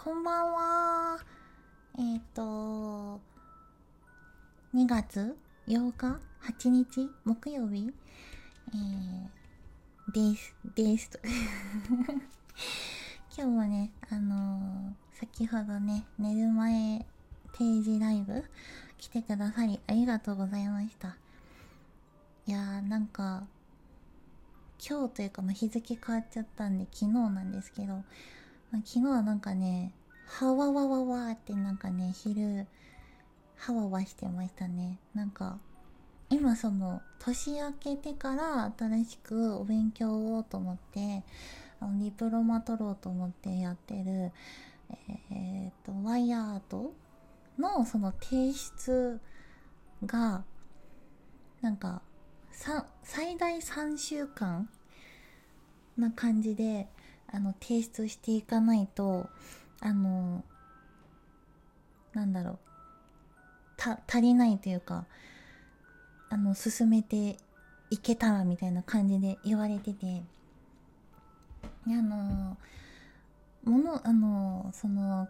こんばんは。えっ、ー、と、2月8日 ?8 日？木曜日？えー、です、です。今日もね、あのー、先ほどね、寝る前定時ライブ来てくださりありがとうございました。いやー、なんか、今日というか、ま、日付変わっちゃったんで、昨日なんですけど、まあ、昨日はなんかね、はわわわわってなんかね、昼、はわわしてましたね。なんか、今その、年明けてから新しくお勉強をと思って、あの、ディプロマ取ろうと思ってやってる、えー、っと、ワイヤーアートのその提出が、なんか、最大3週間な感じであの提出していかないとあのなんだろうた足りないというかあの進めていけたらみたいな感じで言われててあのものあのその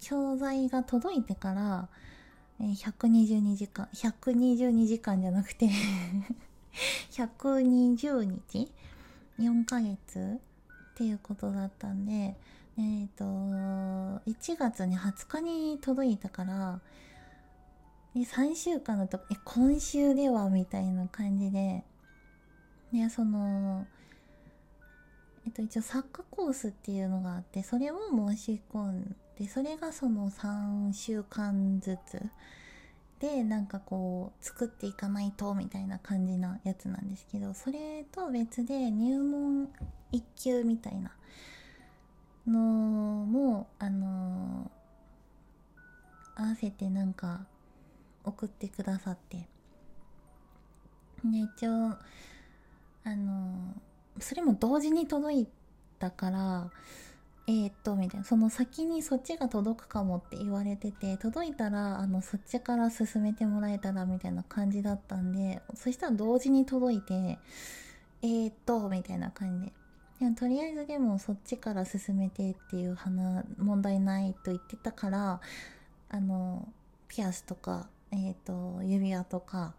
教材が届いてから122時間122時間じゃなくて 120日？4ヶ月っていうことだったんでえっ、ー、と1月に20日に届いたからで3週間だとえ今週ではみたいな感じででそのえっと一応サッカーコースっていうのがあってそれを申し込んでそれがその3週間ずつでなんかこう作っていかないとみたいな感じなやつなんですけどそれと別で入門1級みたいなのもあの、合わせてなんか送ってくださってで一応あの、それも同時に届いたからえー、っと、みたいな。その先にそっちが届くかもって言われてて、届いたら、あの、そっちから進めてもらえたら、みたいな感じだったんで、そしたら同時に届いて、えー、っと、みたいな感じで。でとりあえずでもそっちから進めてっていう話、問題ないと言ってたから、あの、ピアスとか、えっ、と、指輪とか、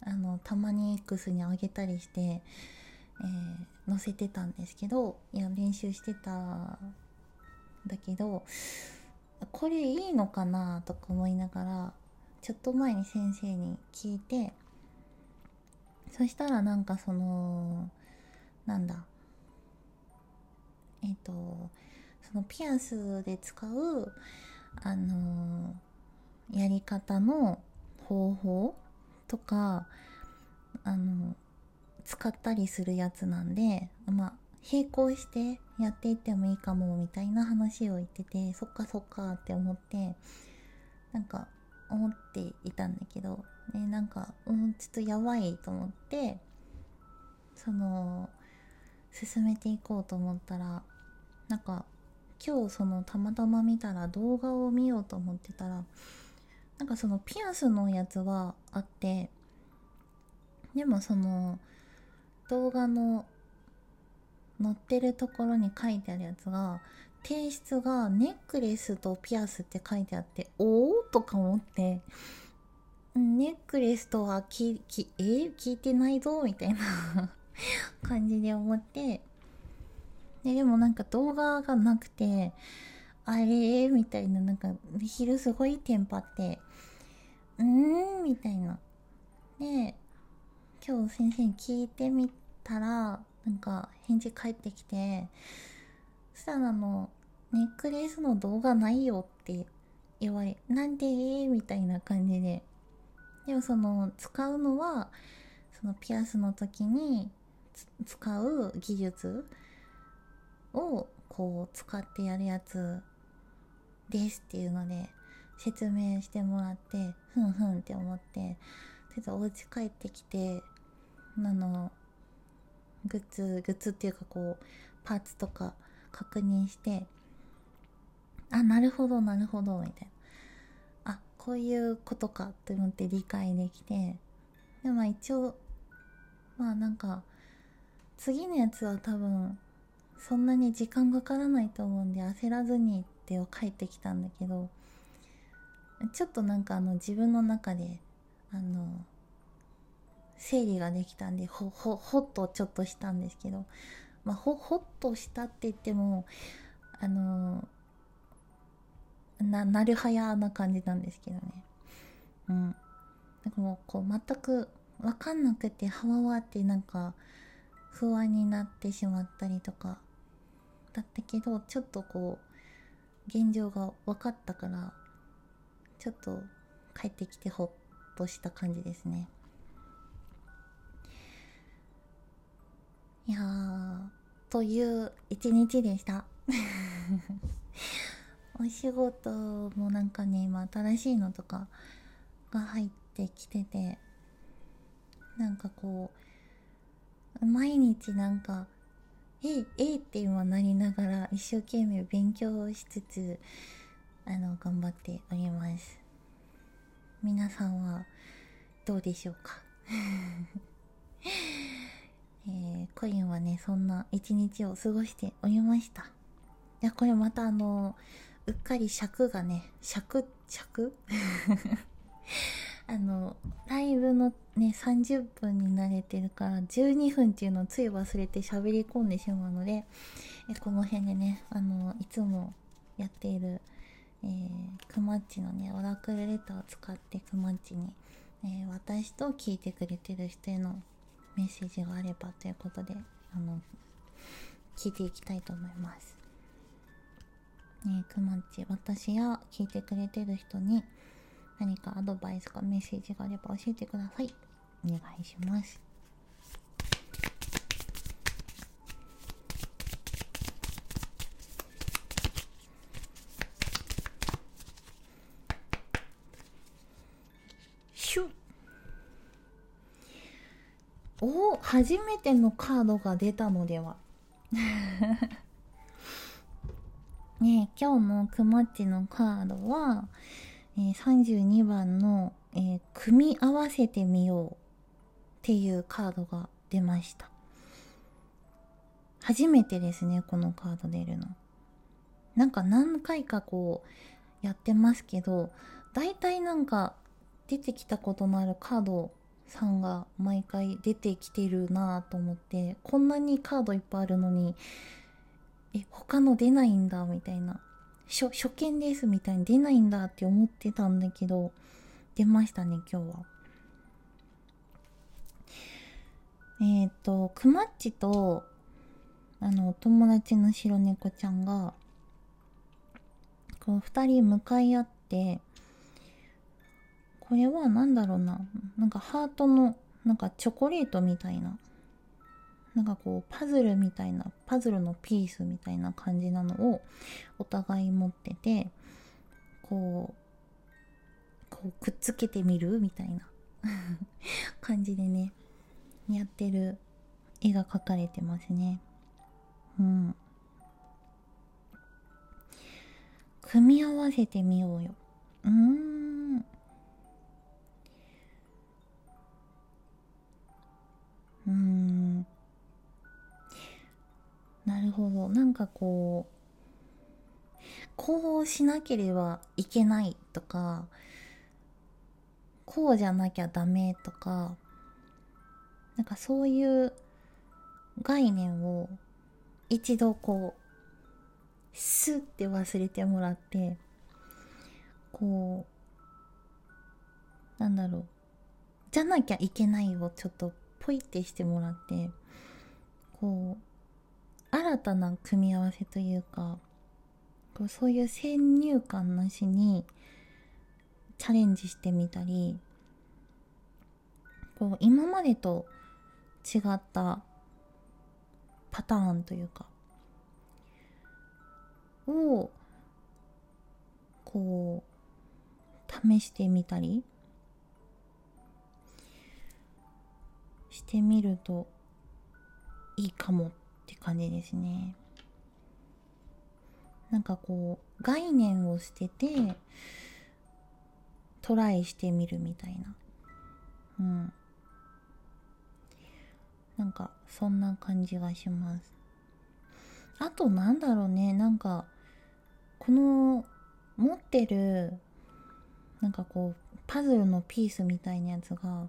あの、たまに X にあげたりして、えー、載せてたんですけどいや練習してたんだけどこれいいのかなとか思いながらちょっと前に先生に聞いてそしたらなんかそのなんだえっ、ー、とそのピアスで使うあのやり方の方法とかあの使ったりするやつなんでまあ並行してやっていってもいいかもみたいな話を言っててそっかそっかって思ってなんか思っていたんだけど、ね、なんかうんちょっとやばいと思ってその進めていこうと思ったらなんか今日そのたまたま見たら動画を見ようと思ってたらなんかそのピアスのやつはあってでもその動画の載ってるところに書いてあるやつが提出がネックレスとピアスって書いてあっておおとか思ってネックレスとはききえ、聞いてないぞみたいな。感じで思って。ででもなんか動画がなくてあれ？みたいななんか昼すごいテンパってうーん？みたいな。で今日先生に聞いてみたらなんか返事返ってきてそしたらあのネックレスの動画ないよって言われなんで？みたいな感じで。でもその使うのはそのピアスの時に使う技術をこう使ってやるやつですっていうので説明してもらってふんふんって思ってちょっとお家帰ってきてあのグッズグッズっていうかこうパーツとか確認してあなるほどなるほどみたいな。あこういうことかって思って理解できてでも一応まあなんか次のやつは多分そんなに時間かからないと思うんで焦らずにって帰ってきたんだけどちょっとなんかあの自分の中であの整理ができたんでほほほっとちょっとしたんですけどまあほほっとしたって言ってもあのななるはやな感じなんですけどね。うん。なんかもうこう全く分かんなくてはわわってなんか不安になってしまったりとか。だったけどちょっとこう現状が分かったからちょっと帰ってきてほっとした感じですね。いやという一日でした。お仕事もなんかね今新しいのとかが入ってきててなんかこう毎日なんかええって今なりながら一生懸命勉強しつつあの頑張っております。皆さんはどうでしょうか？えー、コインはねそんな一日を過ごしておりました。いやこれまたあのうっかり尺がね尺尺？あのライブのね30分に慣れてるから12分っていうのをつい忘れて喋り込んでしまうのでえこの辺でねあのいつもやっている、えー、クマッチのねオラクルレターを使ってクマッチに、えー、私と聞いてくれてる人へのメッセージがあればということであの聞いていきたいと思います。ね、クマッチ私や聞いてくれてる人に何かアドバイスかメッセージがあれば教えてください。お願いします。シュお初めてのカードが出たのでは。ね今日のくまっちのカードはえ、32番の、えー、組み合わせてみようっていうカードが出ました。初めてですね、このカード出るの。なんか何回かこうやってますけど、大体なんか出てきたことのあるカードさんが毎回出てきてるなぁと思って、こんなにカードいっぱいあるのに、え、他の出ないんだみたいな初初見ですみたいに出ないんだって思ってたんだけど出ましたね今日は。えっ、ー、とくまっちとあのお友達の白猫ちゃんがこう2人向かい合ってこれは何だろうななんかハートのなんかチョコレートみたいななんかこうパズルみたいなパズルのピースみたいな感じなのをお互い持っててこうこうくっつけてみるみたいな 感じでねやってる絵が描かれてますね。うん。組み合わせてみようよ。うーん。るほど。なんかこうこうしなければいけないとかこうじゃなきゃダメとかなんかそういう概念を一度こうスッて忘れてもらってこうなんだろう。じゃなきゃいけないをちょっとポイってしてもらってこう新たな組み合わせというかこうそういう先入観なしにチャレンジしてみたりこう今までと違ったパターンというかをこう試してみたりしてみるといいかも。っって感じですね。なんかこう概念を捨ててトライしてみるみたいな。うん。なんかそんな感じがします。あとなんだろうね。なんかこの持ってるなんかこうパズルのピースみたいなやつがなん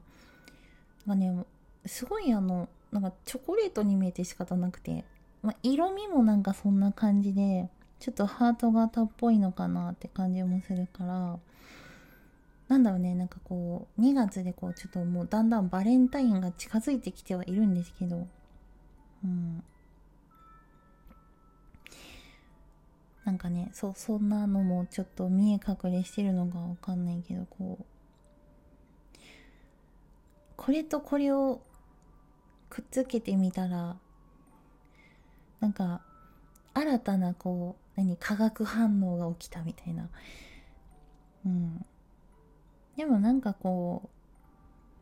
かねすごいあのなんかチョコレートに見えて仕方なくて、まあ、色味もなんかそんな感じでちょっとハート型っぽいのかなって感じもするからなんだろうねなんかこう2月でこうちょっともうだんだんバレンタインが近づいてきてはいるんですけどうん。なんかねそうそんなのもちょっと見え隠れしてるのがわかんないけどこうこれとこれをくっつけてみたらなんか新たなこう何化学反応が起きたみたいな。うん。でもなんかこ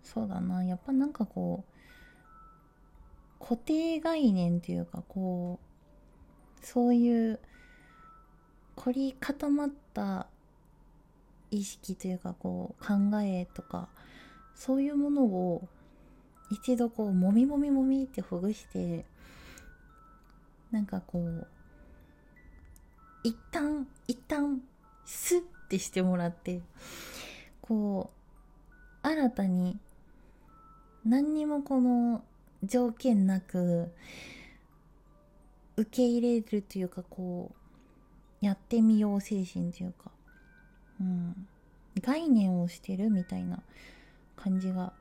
うそうだな。やっぱなんかこう固定概念っていうかこうそういう凝り固まった意識というかこう考えとかそういうものを一度こうもみもみもみってほぐしてなんかこう一旦一旦スッてしてもらってこう新たに何にもこの条件なく受け入れるというかこうやってみよう精神というか、うん、概念をしてるみたいな感じが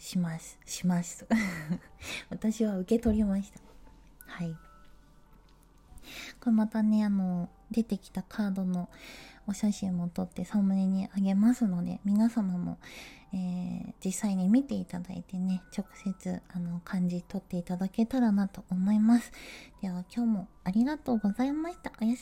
します。します。私は受け取りました。はい。これまたねあの出てきたカードのお写真も撮ってサムネにあげますので皆様も、えー、実際に見ていただいてね直接あの漢字取っていただけたらなと思います。では今日もありがとうございました。おやす